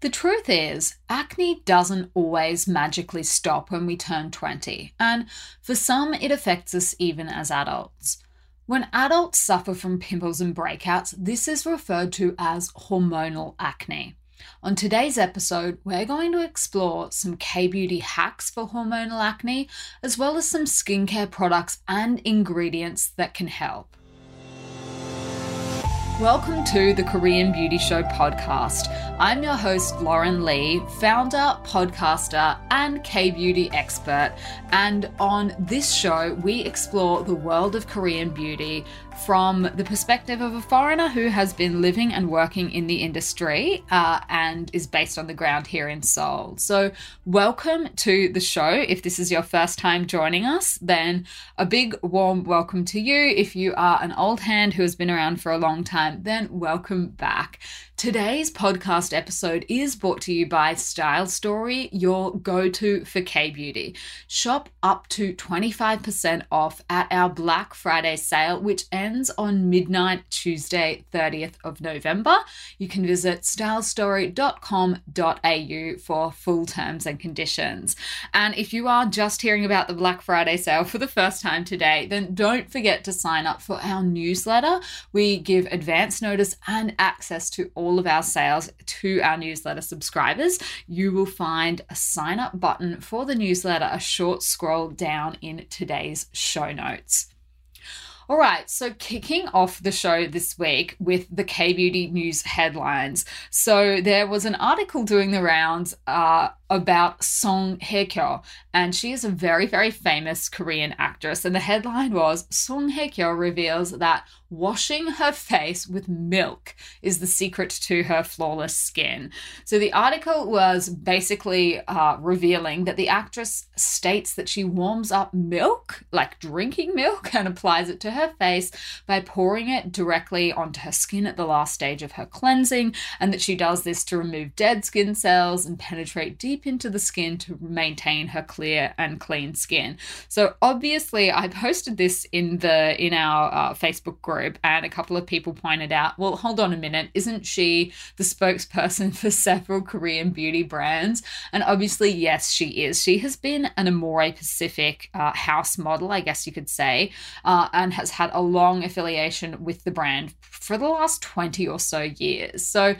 The truth is, acne doesn't always magically stop when we turn 20, and for some, it affects us even as adults. When adults suffer from pimples and breakouts, this is referred to as hormonal acne. On today's episode, we're going to explore some K beauty hacks for hormonal acne, as well as some skincare products and ingredients that can help. Welcome to the Korean Beauty Show podcast. I'm your host, Lauren Lee, founder, podcaster, and K beauty expert. And on this show, we explore the world of Korean beauty from the perspective of a foreigner who has been living and working in the industry uh, and is based on the ground here in Seoul. So, welcome to the show. If this is your first time joining us, then a big warm welcome to you. If you are an old hand who has been around for a long time, then welcome back. Today's podcast episode is brought to you by Style Story, your go to for K beauty. Shop up to 25% off at our Black Friday sale, which ends on midnight Tuesday, 30th of November. You can visit stylestory.com.au for full terms and conditions. And if you are just hearing about the Black Friday sale for the first time today, then don't forget to sign up for our newsletter. We give advance notice and access to all all of our sales to our newsletter subscribers, you will find a sign up button for the newsletter, a short scroll down in today's show notes. All right, so kicking off the show this week with the K Beauty news headlines. So there was an article doing the rounds uh, about Song Hye Kyo, and she is a very, very famous Korean actress. And the headline was Song Hye Kyo reveals that washing her face with milk is the secret to her flawless skin. So the article was basically uh, revealing that the actress states that she warms up milk, like drinking milk, and applies it to her face by pouring it directly onto her skin at the last stage of her cleansing, and that she does this to remove dead skin cells and penetrate deep deep into the skin to maintain her clear and clean skin. So obviously, I posted this in the in our uh, Facebook group, and a couple of people pointed out, well, hold on a minute, isn't she the spokesperson for several Korean beauty brands? And obviously, yes, she is. She has been an Amore Pacific uh, house model, I guess you could say, uh, and has had a long affiliation with the brand for the last 20 or so years. So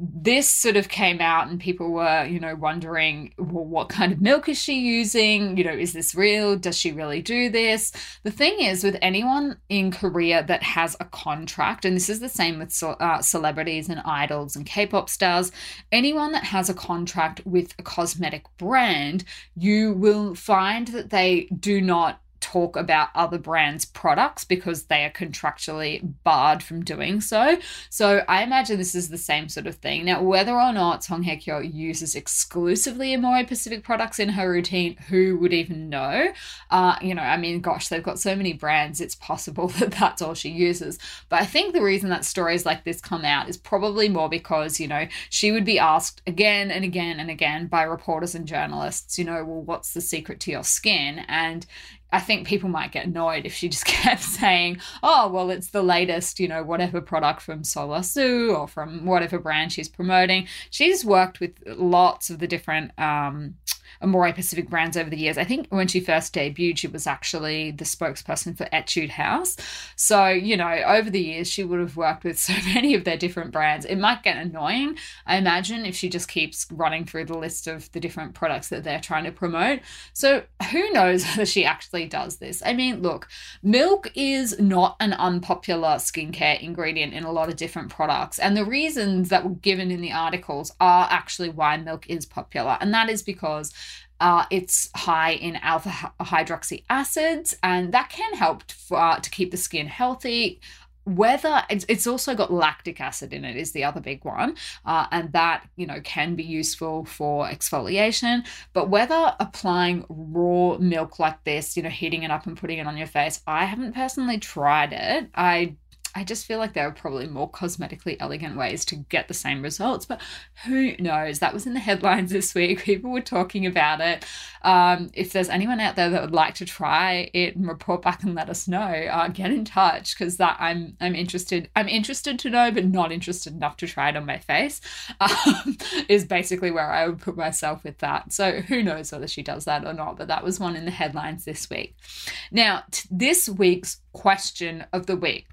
this sort of came out and people were you know wondering well what kind of milk is she using? You know is this real? Does she really do this? The thing is with anyone in korea that has a contract and this is the same with uh, celebrities and idols and k-pop stars anyone that has a contract with a cosmetic brand you will find that they do not talk about other brands' products because they are contractually barred from doing so. So I imagine this is the same sort of thing. Now, whether or not Song Hye Kyo uses exclusively Amore Pacific products in her routine, who would even know? Uh, you know, I mean, gosh, they've got so many brands, it's possible that that's all she uses. But I think the reason that stories like this come out is probably more because, you know, she would be asked again and again and again by reporters and journalists, you know, well, what's the secret to your skin? And, I think people might get annoyed if she just kept saying, oh, well, it's the latest, you know, whatever product from Sulwhasoo or from whatever brand she's promoting. She's worked with lots of the different um, Amore Pacific brands over the years. I think when she first debuted, she was actually the spokesperson for Etude House. So, you know, over the years, she would have worked with so many of their different brands. It might get annoying, I imagine, if she just keeps running through the list of the different products that they're trying to promote. So, who knows whether she actually does this? I mean, look, milk is not an unpopular skincare ingredient in a lot of different products. And the reasons that were given in the articles are actually why milk is popular. And that is because uh, it's high in alpha hydroxy acids, and that can help to, uh, to keep the skin healthy. Whether it's, it's, also got lactic acid in it is the other big one, uh, and that you know can be useful for exfoliation. But whether applying raw milk like this, you know, heating it up and putting it on your face, I haven't personally tried it. I I just feel like there are probably more cosmetically elegant ways to get the same results, but who knows? That was in the headlines this week. People were talking about it. Um, if there's anyone out there that would like to try it and report back and let us know, uh, get in touch because that I'm I'm interested. I'm interested to know, but not interested enough to try it on my face. Um, is basically where I would put myself with that. So who knows whether she does that or not? But that was one in the headlines this week. Now t- this week's question of the week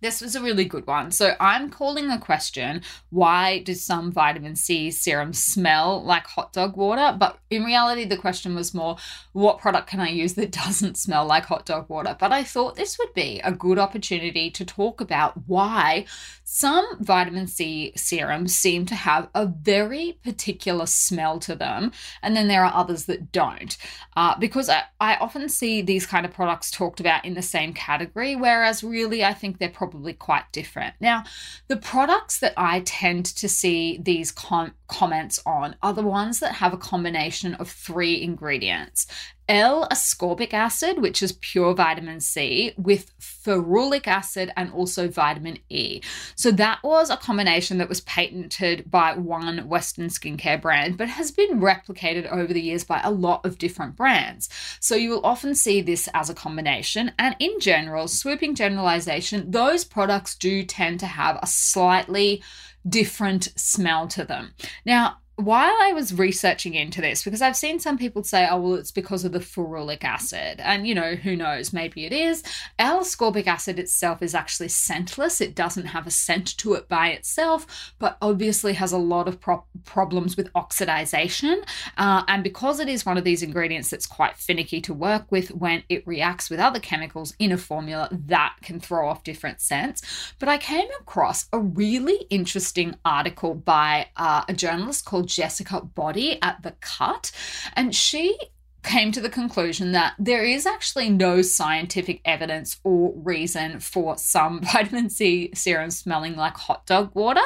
this was a really good one. So I'm calling the question why does some vitamin C serum smell like hot dog water? But in reality, the question was more what product can I use that doesn't smell like hot dog water? But I thought this would be a good opportunity to talk about why some vitamin C serums seem to have a very particular smell to them, and then there are others that don't. Uh, because I, I often see these kind of products talked about in the same category, whereas really I think they're probably quite different. Now, the products that I tend to see these com- comments on are the ones that have a combination of three ingredients L ascorbic acid, which is pure vitamin C, with ferulic acid and also vitamin E. So that was a combination that was patented by one Western skincare brand, but has been replicated over the years by a lot of different brands. So you will often see this as a combination. And in general, swooping generalization, those products do tend to have a slightly different smell to them. Now, while I was researching into this, because I've seen some people say, oh, well, it's because of the ferulic acid. And, you know, who knows, maybe it is. L ascorbic acid itself is actually scentless. It doesn't have a scent to it by itself, but obviously has a lot of pro- problems with oxidization. Uh, and because it is one of these ingredients that's quite finicky to work with when it reacts with other chemicals in a formula, that can throw off different scents. But I came across a really interesting article by uh, a journalist called Jessica Body at The Cut, and she came to the conclusion that there is actually no scientific evidence or reason for some vitamin C serum smelling like hot dog water.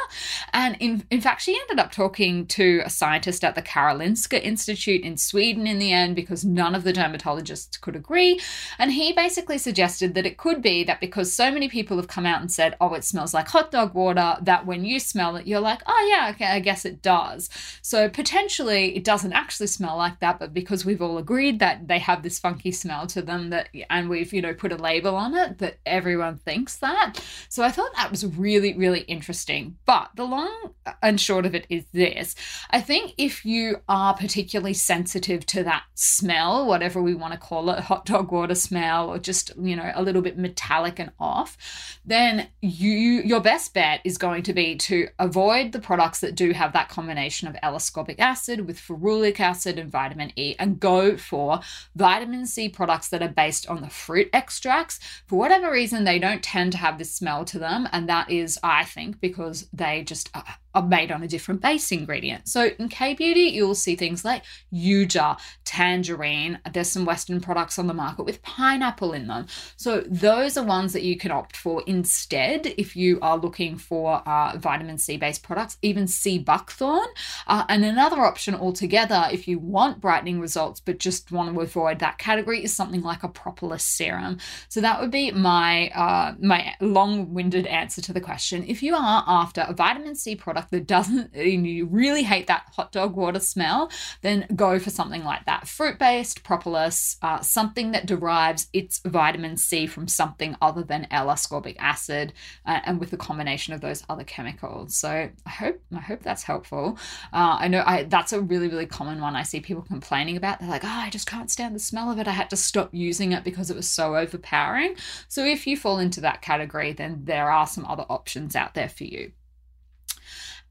And in, in fact, she ended up talking to a scientist at the Karolinska Institute in Sweden in the end because none of the dermatologists could agree. And he basically suggested that it could be that because so many people have come out and said, oh, it smells like hot dog water, that when you smell it, you're like, oh, yeah, okay, I guess it does. So potentially it doesn't actually smell like that, but because we've all agreed agreed that they have this funky smell to them that and we've you know put a label on it that everyone thinks that. So i thought that was really really interesting. But the long and short of it is this. I think if you are particularly sensitive to that smell whatever we want to call it hot dog water smell or just you know a little bit metallic and off then you your best bet is going to be to avoid the products that do have that combination of L-ascorbic acid with ferulic acid and vitamin E and go for vitamin C products that are based on the fruit extracts. For whatever reason, they don't tend to have this smell to them. And that is, I think, because they just are made on a different base ingredient. So in K Beauty, you'll see things like Yuja, tangerine. There's some Western products on the market with pineapple in them. So those are ones that you can opt for instead if you are looking for uh, vitamin C based products, even sea buckthorn. Uh, and another option altogether, if you want brightening results but just want to avoid that category, is something like a propolis serum. So that would be my uh, my long winded answer to the question. If you are after a vitamin C product product that doesn't, you really hate that hot dog water smell, then go for something like that. Fruit based propolis, uh, something that derives its vitamin C from something other than L ascorbic acid, uh, and with a combination of those other chemicals. So I hope I hope that's helpful. Uh, I know I that's a really really common one I see people complaining about. They're like, oh, I just can't stand the smell of it. I had to stop using it because it was so overpowering. So if you fall into that category, then there are some other options out there for you.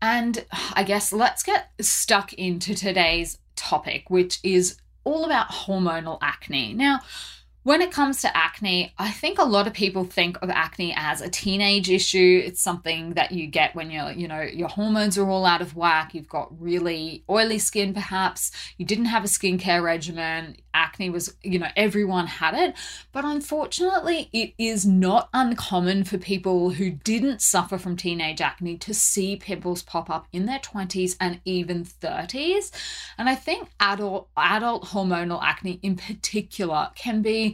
And I guess let's get stuck into today's topic, which is all about hormonal acne. Now, when it comes to acne, I think a lot of people think of acne as a teenage issue. It's something that you get when you're, you know, your hormones are all out of whack. You've got really oily skin, perhaps. You didn't have a skincare regimen. Acne was, you know, everyone had it. But unfortunately, it is not uncommon for people who didn't suffer from teenage acne to see pimples pop up in their 20s and even 30s. And I think adult adult hormonal acne in particular can be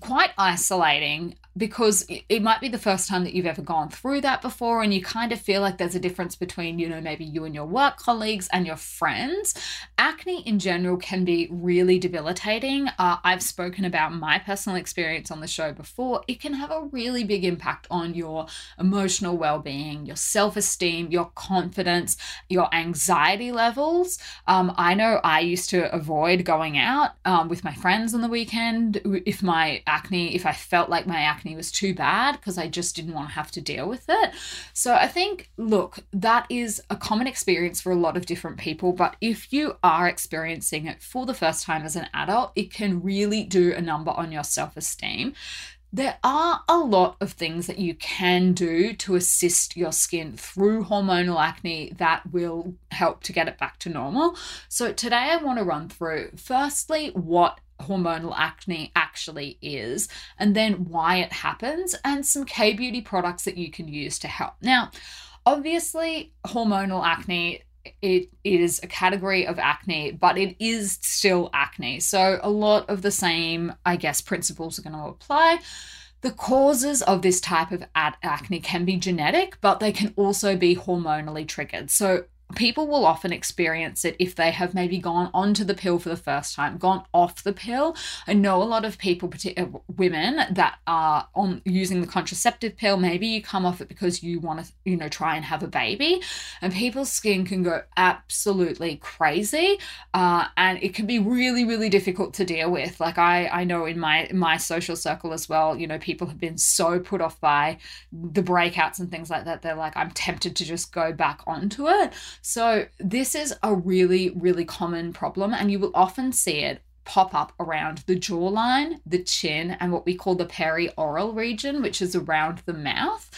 quite isolating because it might be the first time that you've ever gone through that before and you kind of feel like there's a difference between you know maybe you and your work colleagues and your friends. Acne in general can be really debilitating. Uh, i've spoken about my personal experience on the show before. It can have a really big impact on your emotional well-being your self-esteem your confidence your anxiety levels. Um, i know i used to avoid going out um, with my friends on the weekend. If my acne if i felt like my acne acne was too bad because I just didn't want to have to deal with it. So I think, look, that is a common experience for a lot of different people. But if you are experiencing it for the first time as an adult, it can really do a number on your self esteem there are a lot of things that you can do to assist your skin through hormonal acne that will help to get it back to normal. So, today I want to run through firstly what hormonal acne actually is, and then why it happens, and some K beauty products that you can use to help. Now, obviously, hormonal acne it is a category of acne, but it is still acne. So, a lot of the same, I guess, principles are going to apply. The causes of this type of acne can be genetic, but they can also be hormonally triggered. So, people will often experience it if they have maybe gone onto the pill for the first time, gone off the pill. I know a lot of people, particularly uh, women, that are on using the contraceptive pill. Maybe you come off it because you want to, you know, try and have a baby, and people's skin can go absolutely crazy, uh, and it can be really, really difficult to deal with. Like I, I know in my my social circle as well, you know, people have been so put off by the breakouts and things like that. They're like, I'm tempted to just go back onto it. So, this is a really, really common problem, and you will often see it pop up around the jawline, the chin, and what we call the perioral region, which is around the mouth.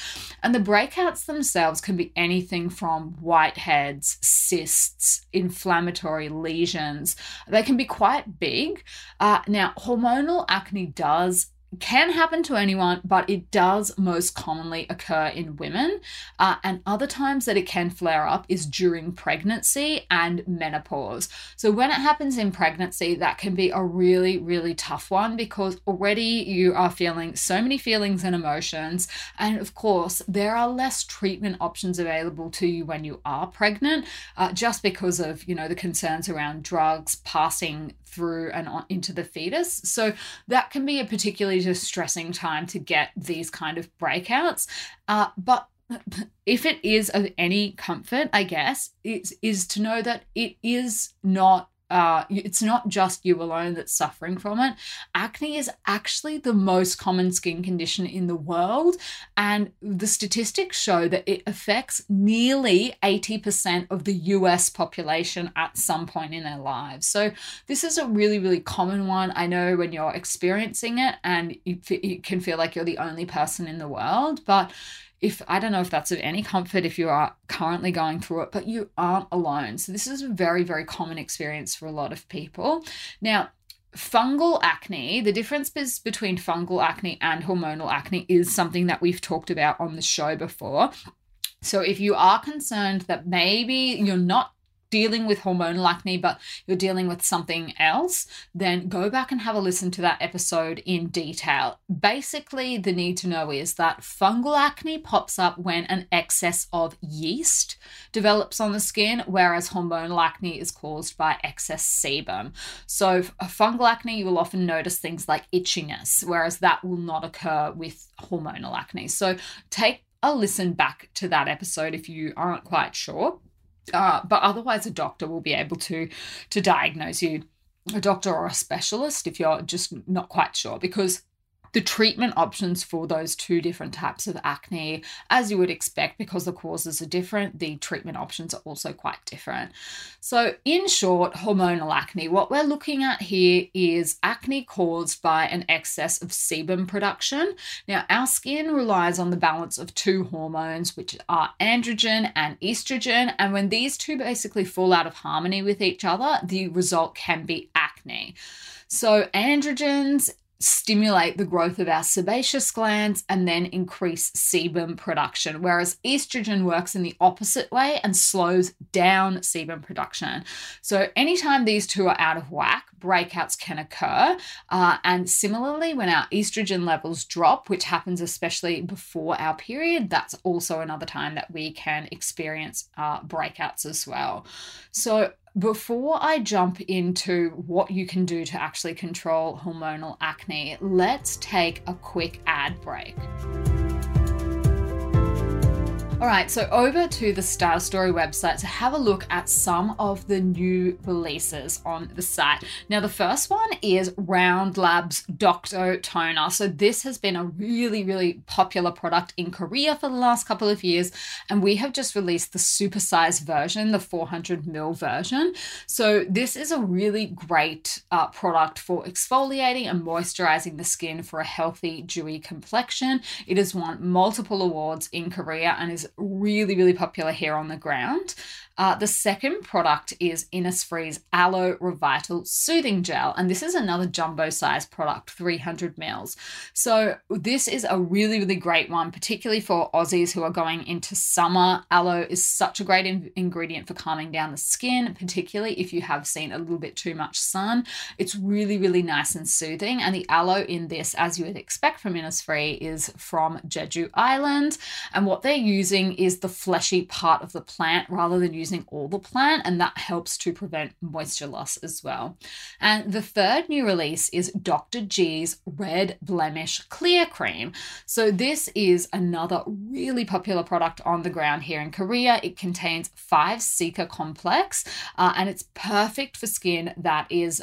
And the breakouts themselves can be anything from whiteheads, cysts, inflammatory lesions. They can be quite big. Uh, now, hormonal acne does can happen to anyone, but it does most commonly occur in women. Uh, and other times that it can flare up is during pregnancy and menopause. So, when it happens in pregnancy, that can be a really, really tough one because already you are feeling so many feelings and emotions. And of course, there are less treatment options available to you when you are pregnant, uh, just because of, you know, the concerns around drugs passing through and on into the fetus. So that can be a particularly distressing time to get these kind of breakouts. Uh, but if it is of any comfort, I guess, it is to know that it is not uh, it's not just you alone that's suffering from it. Acne is actually the most common skin condition in the world, and the statistics show that it affects nearly 80% of the US population at some point in their lives. So, this is a really, really common one. I know when you're experiencing it, and it can feel like you're the only person in the world, but if I don't know if that's of any comfort if you are currently going through it, but you aren't alone. So, this is a very, very common experience for a lot of people. Now, fungal acne, the difference between fungal acne and hormonal acne is something that we've talked about on the show before. So, if you are concerned that maybe you're not dealing with hormonal acne, but you're dealing with something else, then go back and have a listen to that episode in detail. Basically, the need to know is that fungal acne pops up when an excess of yeast develops on the skin, whereas hormonal acne is caused by excess sebum. So, fungal acne, you will often notice things like itchiness, whereas that will not occur with hormonal acne. So, take a listen back to that episode if you aren't quite sure. Uh, but otherwise, a doctor will be able to to diagnose you, a doctor or a specialist, if you're just not quite sure, because the treatment options for those two different types of acne, as you would expect, because the causes are different, the treatment options are also quite different. So, in short, hormonal acne, what we're looking at here is acne caused by an excess of sebum production. Now, our skin relies on the balance of two hormones, which are androgen and estrogen. And when these two basically fall out of harmony with each other, the result can be acne. So, androgens stimulate the growth of our sebaceous glands and then increase sebum production, whereas estrogen works in the opposite way and slows down sebum production. So, anytime these two are out of whack, breakouts can occur. Uh, and similarly, when our estrogen levels drop, which happens especially before our period, that's also another time that we can experience uh, breakouts as well. So, before I jump into what you can do to actually control hormonal acne, let's take a quick ad break. All right, so over to the Style Story website to have a look at some of the new releases on the site. Now, the first one is Round Lab's Dokdo Toner. So, this has been a really, really popular product in Korea for the last couple of years, and we have just released the supersized version, the 400ml version. So, this is a really great uh, product for exfoliating and moisturizing the skin for a healthy, dewy complexion. It has won multiple awards in Korea and is really, really popular here on the ground. Uh, the second product is Innisfree's Aloe Revital Soothing Gel, and this is another jumbo size product, 300 mils. So, this is a really, really great one, particularly for Aussies who are going into summer. Aloe is such a great in- ingredient for calming down the skin, particularly if you have seen a little bit too much sun. It's really, really nice and soothing. And the aloe in this, as you would expect from Innisfree, is from Jeju Island. And what they're using is the fleshy part of the plant rather than using using all the plant, and that helps to prevent moisture loss as well. And the third new release is Dr. G's Red Blemish Clear Cream. So, this is another really popular product on the ground here in Korea. It contains 5 Cica complex, uh, and it's perfect for skin that is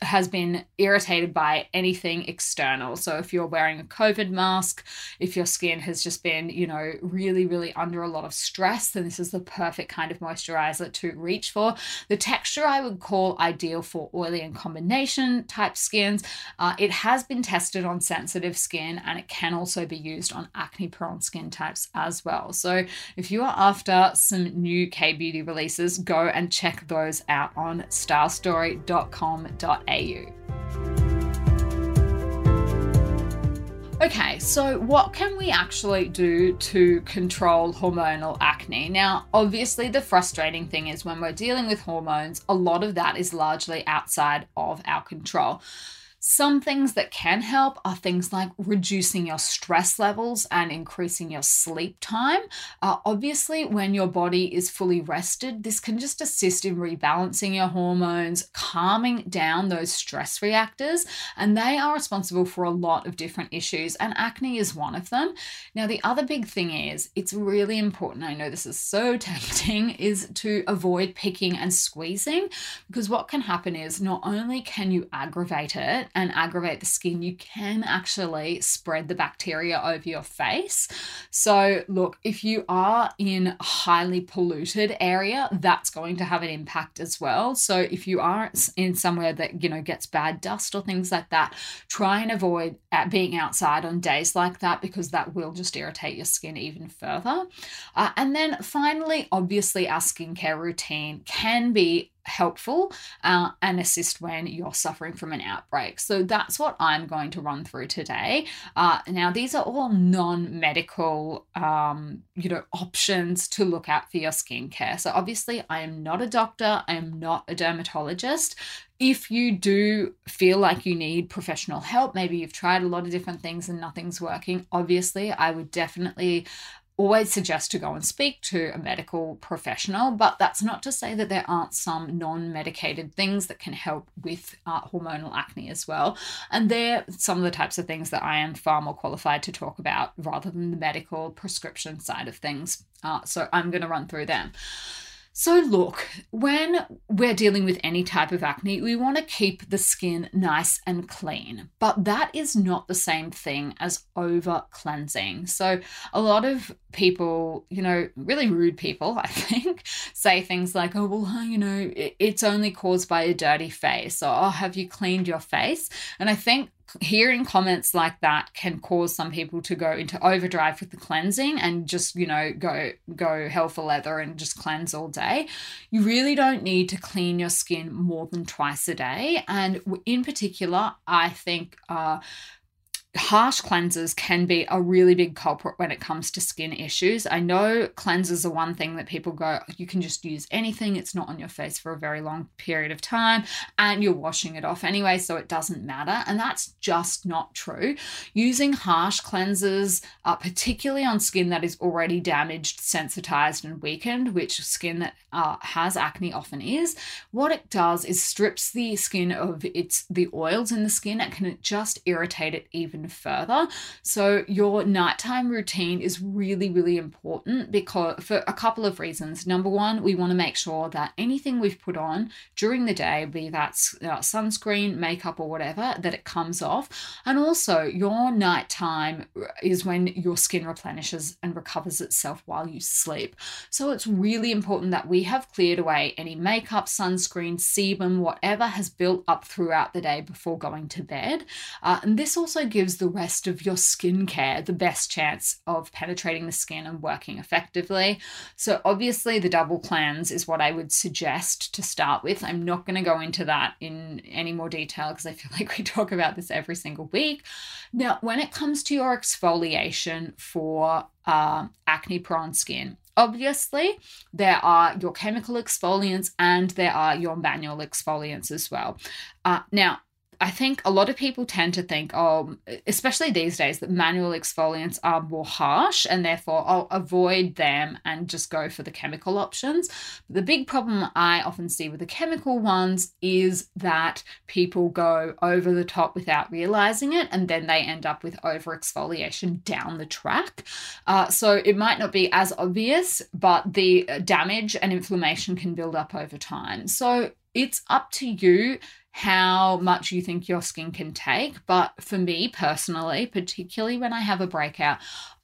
has been irritated by anything external. So if you're wearing a COVID mask, if your skin has just been, you know, really, really under a lot of stress, then this is the perfect kind of moisturizer to reach for. The texture I would call ideal for oily and combination type skins. Uh, it has been tested on sensitive skin and it can also be used on acne prone skin types as well. So if you are after some new K beauty releases, go and check those out on Okay, so what can we actually do to control hormonal acne? Now, obviously, the frustrating thing is when we're dealing with hormones, a lot of that is largely outside of our control. Some things that can help are things like reducing your stress levels and increasing your sleep time. Uh, obviously, when your body is fully rested, this can just assist in rebalancing your hormones, calming down those stress reactors, and they are responsible for a lot of different issues, and acne is one of them. Now, the other big thing is it's really important, I know this is so tempting, is to avoid picking and squeezing because what can happen is not only can you aggravate it, and aggravate the skin, you can actually spread the bacteria over your face. So, look, if you are in a highly polluted area, that's going to have an impact as well. So, if you are in somewhere that, you know, gets bad dust or things like that, try and avoid being outside on days like that because that will just irritate your skin even further. Uh, and then finally, obviously, our skincare routine can be helpful uh, and assist when you're suffering from an outbreak. So that's what I'm going to run through today. Uh, now, these are all non-medical, um, you know, options to look at for your skincare. So obviously, I am not a doctor. I am not a dermatologist. If you do feel like you need professional help, maybe you've tried a lot of different things and nothing's working, obviously, I would definitely always suggest to go and speak to a medical professional, but that's not to say that there aren't some non medicated things that can help with uh, hormonal acne as well. And they're some of the types of things that I am far more qualified to talk about rather than the medical prescription side of things. Uh, so I'm going to run through them. So, look, when we're dealing with any type of acne, we want to keep the skin nice and clean, but that is not the same thing as over cleansing. So, a lot of people, you know, really rude people, I think, say things like, oh, well, you know, it's only caused by a dirty face, or oh, have you cleaned your face? And I think hearing comments like that can cause some people to go into overdrive with the cleansing and just you know go go hell for leather and just cleanse all day. You really don't need to clean your skin more than twice a day. And in particular i think uh, harsh cleansers can be a really big culprit when it comes to skin issues. I know cleansers are one thing that people go, you can just use anything, it's not on your face for a very long period of time, and you're washing it off anyway, so it doesn't matter. And that's just not true. Using harsh cleansers, uh, particularly on skin that is already damaged, sensitized, and weakened, which skin that uh, has acne often is, what it does is strips the skin of its the oils in the skin and can just irritate it even further. So your nighttime routine is really, really important because for a couple of reasons. Number one, we want to make sure that anything we've put on during the day, be that uh, sunscreen, makeup, or whatever, that it comes off. And also, your nighttime is when your skin replenishes and recovers itself while you sleep. So it's really important that we have cleared away any makeup, sunscreen, sebum, whatever has built up throughout the day before going to bed. Uh, and this also gives gives the rest of your skincare the best chance of penetrating the skin and working effectively. So, obviously, the double cleanse is what I would suggest to start with. I'm not going to go into that in any more detail because I feel like we talk about this every single week. Now, when it comes to your exfoliation for uh, acne prone skin, Obviously, there are your chemical exfoliants and there are your manual exfoliants as well. Uh, now, I think a lot of people tend to think, oh, especially these days, that manual exfoliants are more harsh and therefore I'll avoid them and just go for the chemical options. The big problem I often see with the chemical ones is that people go over the top without realizing it and then they end up with over exfoliation down the track. Uh, so it might not be as obvious, but the damage and inflammation can build up over time. So it's up to you how much you think your skin can take. But for me personally, particularly when I have a breakout,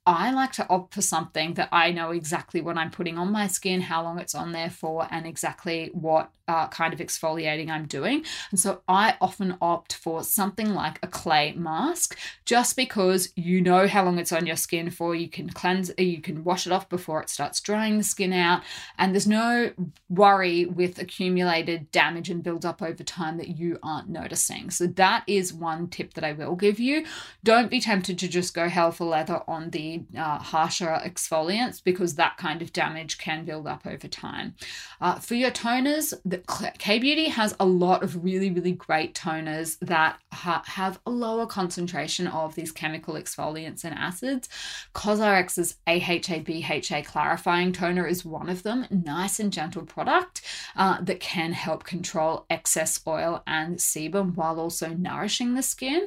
I like to opt for something that I know exactly what I'm putting on my skin, how long it's on there for, and exactly what uh, kind of exfoliating I'm doing. And so I often opt for something like a clay mask just because you know how long it's on your skin for. You can cleanse, you can wash it off before it starts drying the skin out. And there's no worry with accumulated damage and build up over time that you aren't noticing. So that is one tip that I will give you. Don't be tempted to just go hell for leather on the uh, harsher exfoliants because that kind of damage can build up over time. Uh, for your toners, the K Beauty has a lot of really, really great toners that ha- have a lower concentration of these chemical exfoliants and acids. COSRX's AHA BHA clarifying toner is one of them. Nice and gentle product uh, that can help control excess oil and sebum while also nourishing the skin.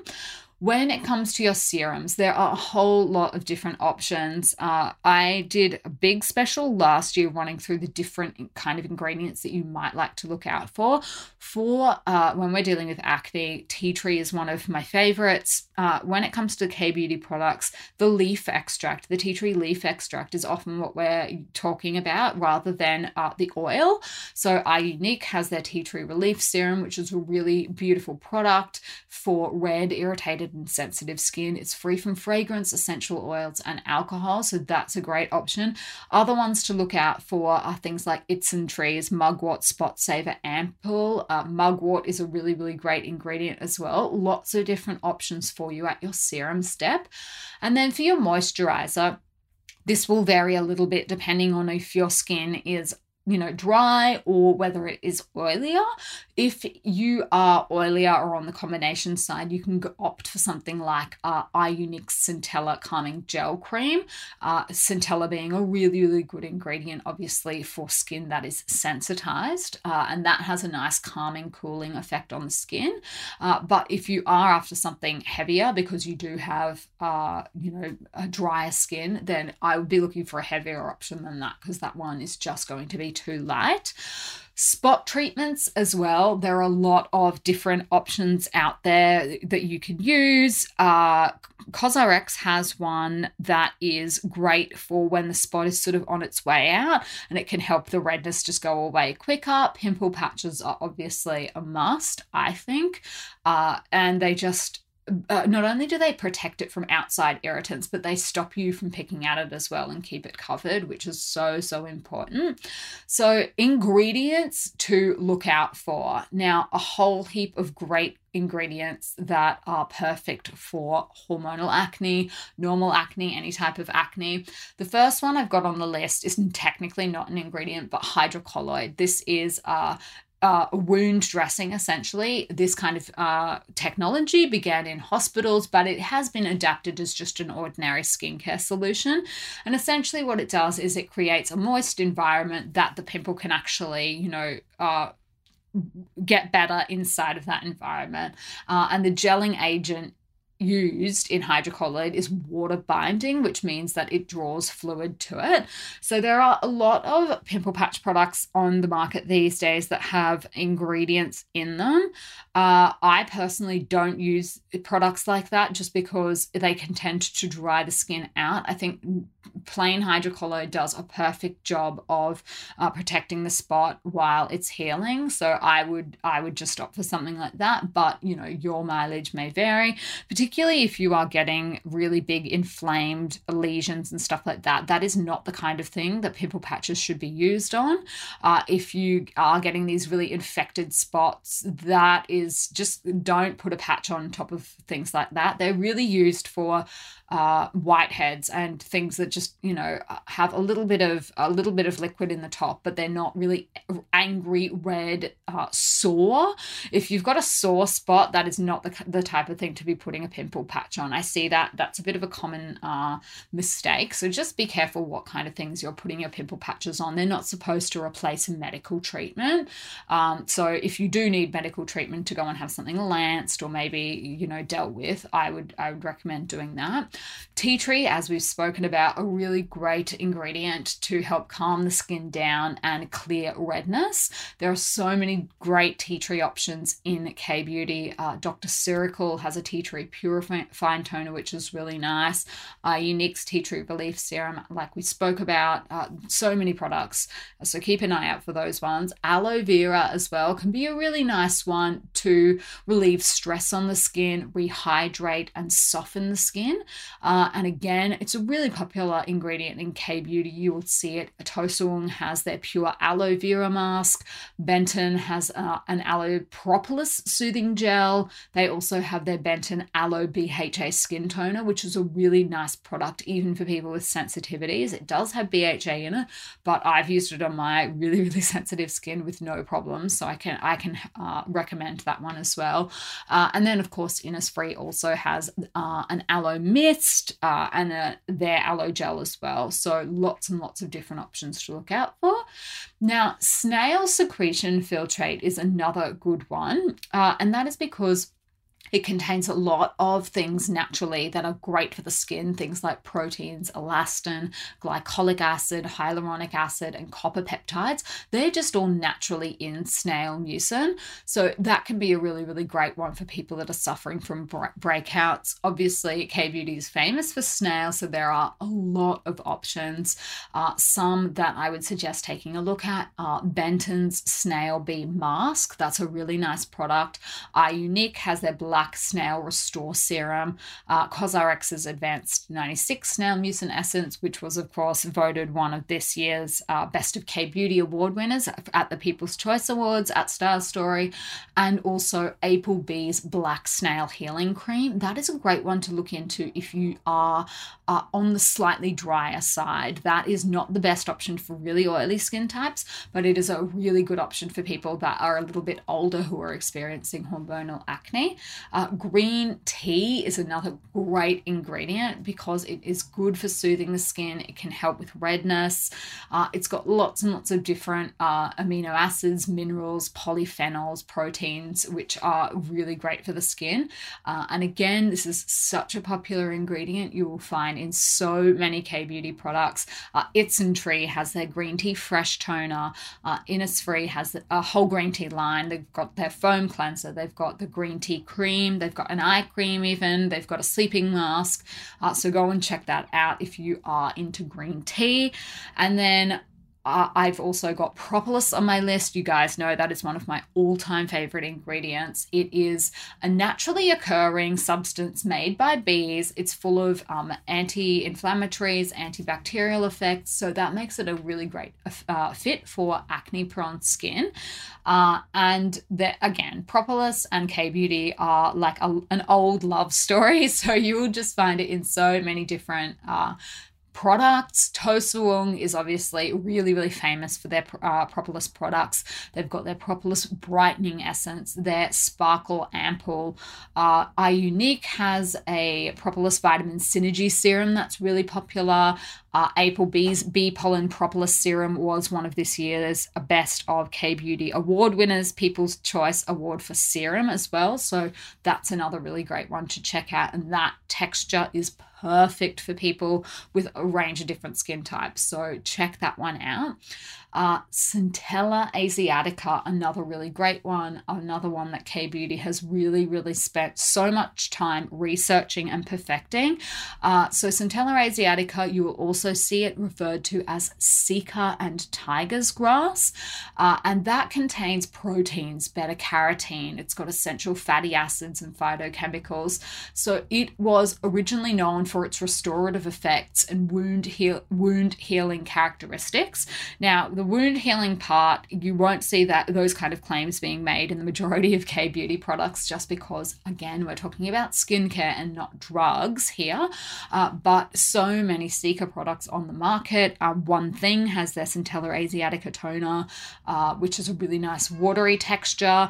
When it comes to your serums, there are a whole lot of different options. Uh, I did a big special last year running through the different kind of ingredients that you might like to look out for. For uh, when we're dealing with acne, tea tree is one of my favorites. Uh, when it comes to K beauty products, the leaf extract, the tea tree leaf extract, is often what we're talking about rather than uh, the oil. So, iUNIK has their tea tree relief serum, which is a really beautiful product for red, irritated and sensitive skin. It's free from fragrance, essential oils, and alcohol, so that's a great option. Other ones to look out for are things like Isntree's, Mugwort Spot Saver Ampoule. Uh, mugwort is a really, really great ingredient as well. Lots of different options for you at your serum step. And then for your moisturizer, this will vary a little bit depending on if your skin is you know, dry or whether it is oilier. If you are oilier or on the combination side, you can opt for something like uh, iUNIK Centella Calming Gel Cream. Uh, Centella being a really, really good ingredient, obviously, for skin that is sensitized, uh, and that has a nice calming, cooling effect on the skin. Uh, but if you are after something heavier because you do have, uh, you know, a drier skin, then I would be looking for a heavier option than that because that one is just going to be too light. Spot treatments as well. There are a lot of different options out there that you can use. Uh, COSRX has one that is great for when the spot is sort of on its way out and it can help the redness just go away quicker. Pimple patches are obviously a must, I think. Uh, and they just uh, not only do they protect it from outside irritants, but they stop you from picking at it as well and keep it covered, which is so, so important. So, ingredients to look out for. Now, a whole heap of great ingredients that are perfect for hormonal acne, normal acne, any type of acne. The first one I've got on the list is technically not an ingredient, but hydrocolloid. This is a uh, wound dressing essentially. This kind of uh, technology began in hospitals, but it has been adapted as just an ordinary skincare solution. And essentially, what it does is it creates a moist environment that the pimple can actually, you know, uh, get better inside of that environment. Uh, and the gelling agent used in hydrocolloid is water binding, which means that it draws fluid to it. So there are a lot of pimple patch products on the market these days that have ingredients in them. Uh, I personally don't use products like that just because they can tend to dry the skin out. I think plain hydrocolloid does a perfect job of uh, protecting the spot while it's healing. So I would I would just opt for something like that. But you know your mileage may vary, particularly if you are getting really big inflamed lesions and stuff like that. That is not the kind of thing that pimple patches should be used on. Uh, if you are getting these really infected spots, that is just don't put a patch on top of things like that. They're really used for uh, whiteheads and things that just you know have a little bit of a little bit of liquid in the top, but they're not really angry red uh, sore. If you've got a sore spot, that is not the, the type of thing to be putting a pimple patch on. I see that that's a bit of a common uh, mistake. So just be careful what kind of things you're putting your pimple patches on. They're not supposed to replace a medical treatment. Um, so if you do need medical treatment to go and have something lanced or maybe you know dealt with, I would I would recommend doing that. Tea tree, as we've spoken about, a really great ingredient to help calm the skin down and clear redness. There are so many great tea tree options in K Beauty. Uh, Dr. Ceuracle has a tea tree purifying toner, which is really nice. Uh, iUNIK's tea tree relief serum, like we spoke about, uh, so many products. So keep an eye out for those ones. Aloe vera as well can be a really nice one to relieve stress on the skin, rehydrate, and soften the skin. Uh, and again, it's a really popular ingredient in K Beauty. You will see it. Tosowoong has their pure aloe vera mask. Benton has uh, an aloe propolis soothing gel. They also have their Benton aloe BHA skin toner, which is a really nice product, even for people with sensitivities. It does have BHA in it, but I've used it on my really, really sensitive skin with no problems. So I can I can uh, recommend that one as well. Uh, and then of course, Innisfree also has uh, an aloe mist uh, and a, their aloe gel as well. So lots and lots of different options to look out for. Now, snail secretion filtrate is another good one, uh, and that is because it contains a lot of things naturally that are great for the skin, things like proteins, elastin, glycolic acid, hyaluronic acid, and copper peptides. They're just all naturally in snail mucin. So that can be a really, really great one for people that are suffering from breakouts. Obviously, K Beauty is famous for snail, so there are a lot of options. Uh, some that I would suggest taking a look at are Benton's Snail Bee Mask. That's a really nice product. iUNIK has their blood Black Snail Restore Serum, uh, CosRx's Advanced 96 Snail Mucin Essence, which was, of course, voted one of this year's uh, Best of K Beauty Award winners at the People's Choice Awards at Style Story, and also Aplebee's Black Snail Healing Cream. That is a great one to look into if you are uh, on the slightly drier side. That is not the best option for really oily skin types, but it is a really good option for people that are a little bit older who are experiencing hormonal acne. Uh, green tea is another great ingredient because it is good for soothing the skin. It can help with redness. Uh, it's got lots and lots of different uh, amino acids, minerals, polyphenols, proteins, which are really great for the skin. Uh, and again, this is such a popular ingredient you will find in so many K beauty products. Uh, Isntree has their green tea fresh toner. Uh, Innisfree has a whole green tea line. They've got their foam cleanser. They've got the green tea cream cream, they've got an eye cream, even, they've got a sleeping mask. Uh, so go and check that out if you are into green tea. And then uh, I've also got propolis on my list. You guys know that is one of my all time favorite ingredients. It is a naturally occurring substance made by bees. It's full of um, anti inflammatories, antibacterial effects. So that makes it a really great uh, fit for acne prone skin. Uh, and that again, propolis and K beauty are like a, an old love story. So you will just find it in so many different uh, products. Tosowoong is obviously really, really famous for their uh, propolis products. They've got their propolis brightening essence, their sparkle ampoule. Uh, iUNIK has a propolis vitamin synergy serum that's really popular. Uh, Applebee's Bee Pollen Propolis Serum was one of this year's Best of K Beauty award winners, People's Choice Award for Serum as well. So that's another really great one to check out. And that texture is perfect for people with a range of different skin types. So check that one out. Uh, Centella Asiatica, another really great one, another one that K Beauty has really, really spent so much time researching and perfecting. Uh, so, Centella Asiatica, you will also see it referred to as Cica and Tiger's grass, uh, and that contains proteins, beta carotene. It's got essential fatty acids and phytochemicals. So, it was originally known for its restorative effects and wound heal- wound healing characteristics. Now, the wound healing part, you won't see that those kind of claims being made in the majority of K beauty products, just because again we're talking about skincare and not drugs here. Uh, but so many Cica products on the market. Uh, One Thing has their Centella Asiatica toner, uh, which is a really nice watery texture.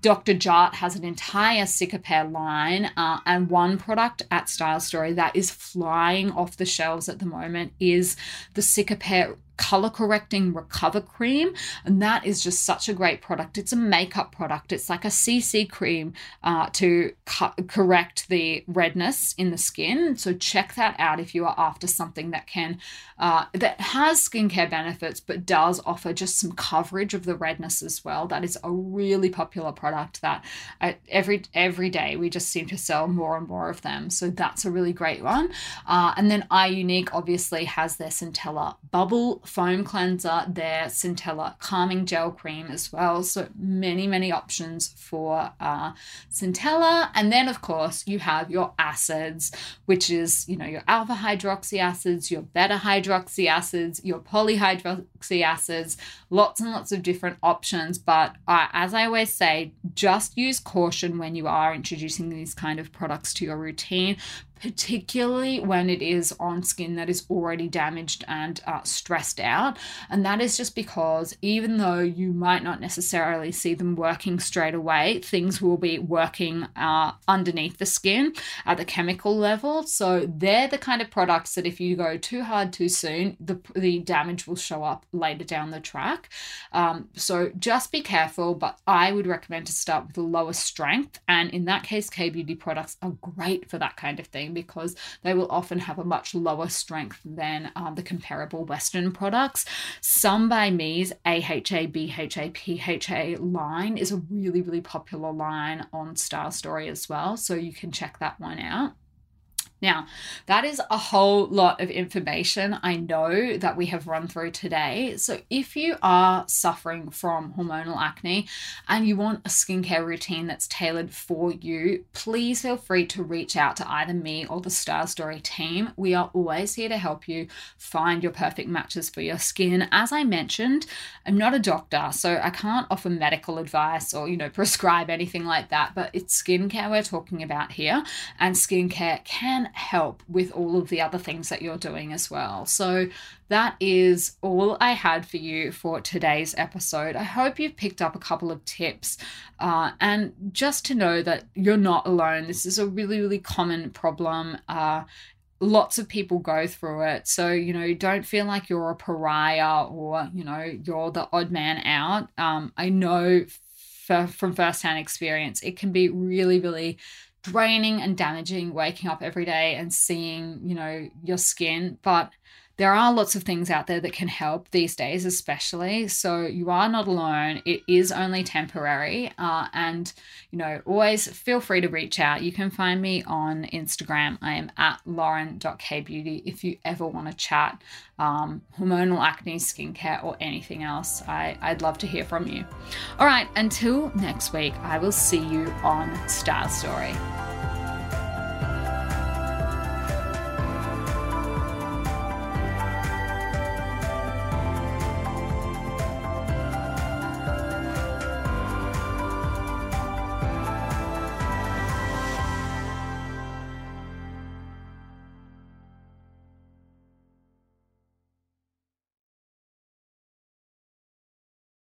Dr. Jart has an entire Cicapair line, uh, and one product at Style Story that is flying off the shelves at the moment is the Cicapair color correcting recover cream and that is just such a great product. It's a makeup product. It's like a cc cream uh, to co- correct the redness in the skin. So check that out if you are after something that can uh, that has skincare benefits but does offer just some coverage of the redness as well. That is a really popular product that uh, every every day we just seem to sell more and more of them. So that's a really great one. Uh, and then iUNIK obviously has their centella bubble foam cleanser, their Centella calming gel cream as well. So many, many options for uh, Centella. And then, of course, you have your acids, which is, you know, your alpha hydroxy acids, your beta hydroxy acids, your polyhydroxy acids, lots and lots of different options. But uh, as I always say, just use caution when you are introducing these kind of products to your routine particularly when it is on skin that is already damaged and uh, stressed out. And that is just because even though you might not necessarily see them working straight away, things will be working uh, underneath the skin at the chemical level. So they're the kind of products that if you go too hard too soon, the, the damage will show up later down the track. Um, so just be careful, but I would recommend to start with the lowest strength. And in that case, K Beauty products are great for that kind of thing because they will often have a much lower strength than um, the comparable Western products. Some By Mi's AHA, BHA, PHA line is a really, really popular line on Style Story as well. So you can check that one out. Now, that is a whole lot of information I know that we have run through today. So, if you are suffering from hormonal acne and you want a skincare routine that's tailored for you, please feel free to reach out to either me or the Style Story team. We are always here to help you find your perfect matches for your skin. As I mentioned, I'm not a doctor, so I can't offer medical advice or, you know, prescribe anything like that, but it's skincare we're talking about here, and skincare help with all of the other things that you're doing as well. So that is all I had for you for today's episode. I hope you've picked up a couple of tips uh, and just to know that you're not alone. This is a really, really common problem. Uh, lots of people go through it. So, you know, don't feel like you're a pariah or, you know, you're the odd man out. Um, I know from firsthand experience, it can be really, really draining and damaging waking up every day and seeing, you know, your skin. But there are lots of things out there that can help these days, especially. So you are not alone. It is only temporary. Uh, and, you know, always feel free to reach out. You can find me on Instagram. I am at lauren.kbeauty if you ever want to chat um, hormonal acne, skincare, or anything else. I, I'd love to hear from you. All right, until next week, I will see you on Style Story.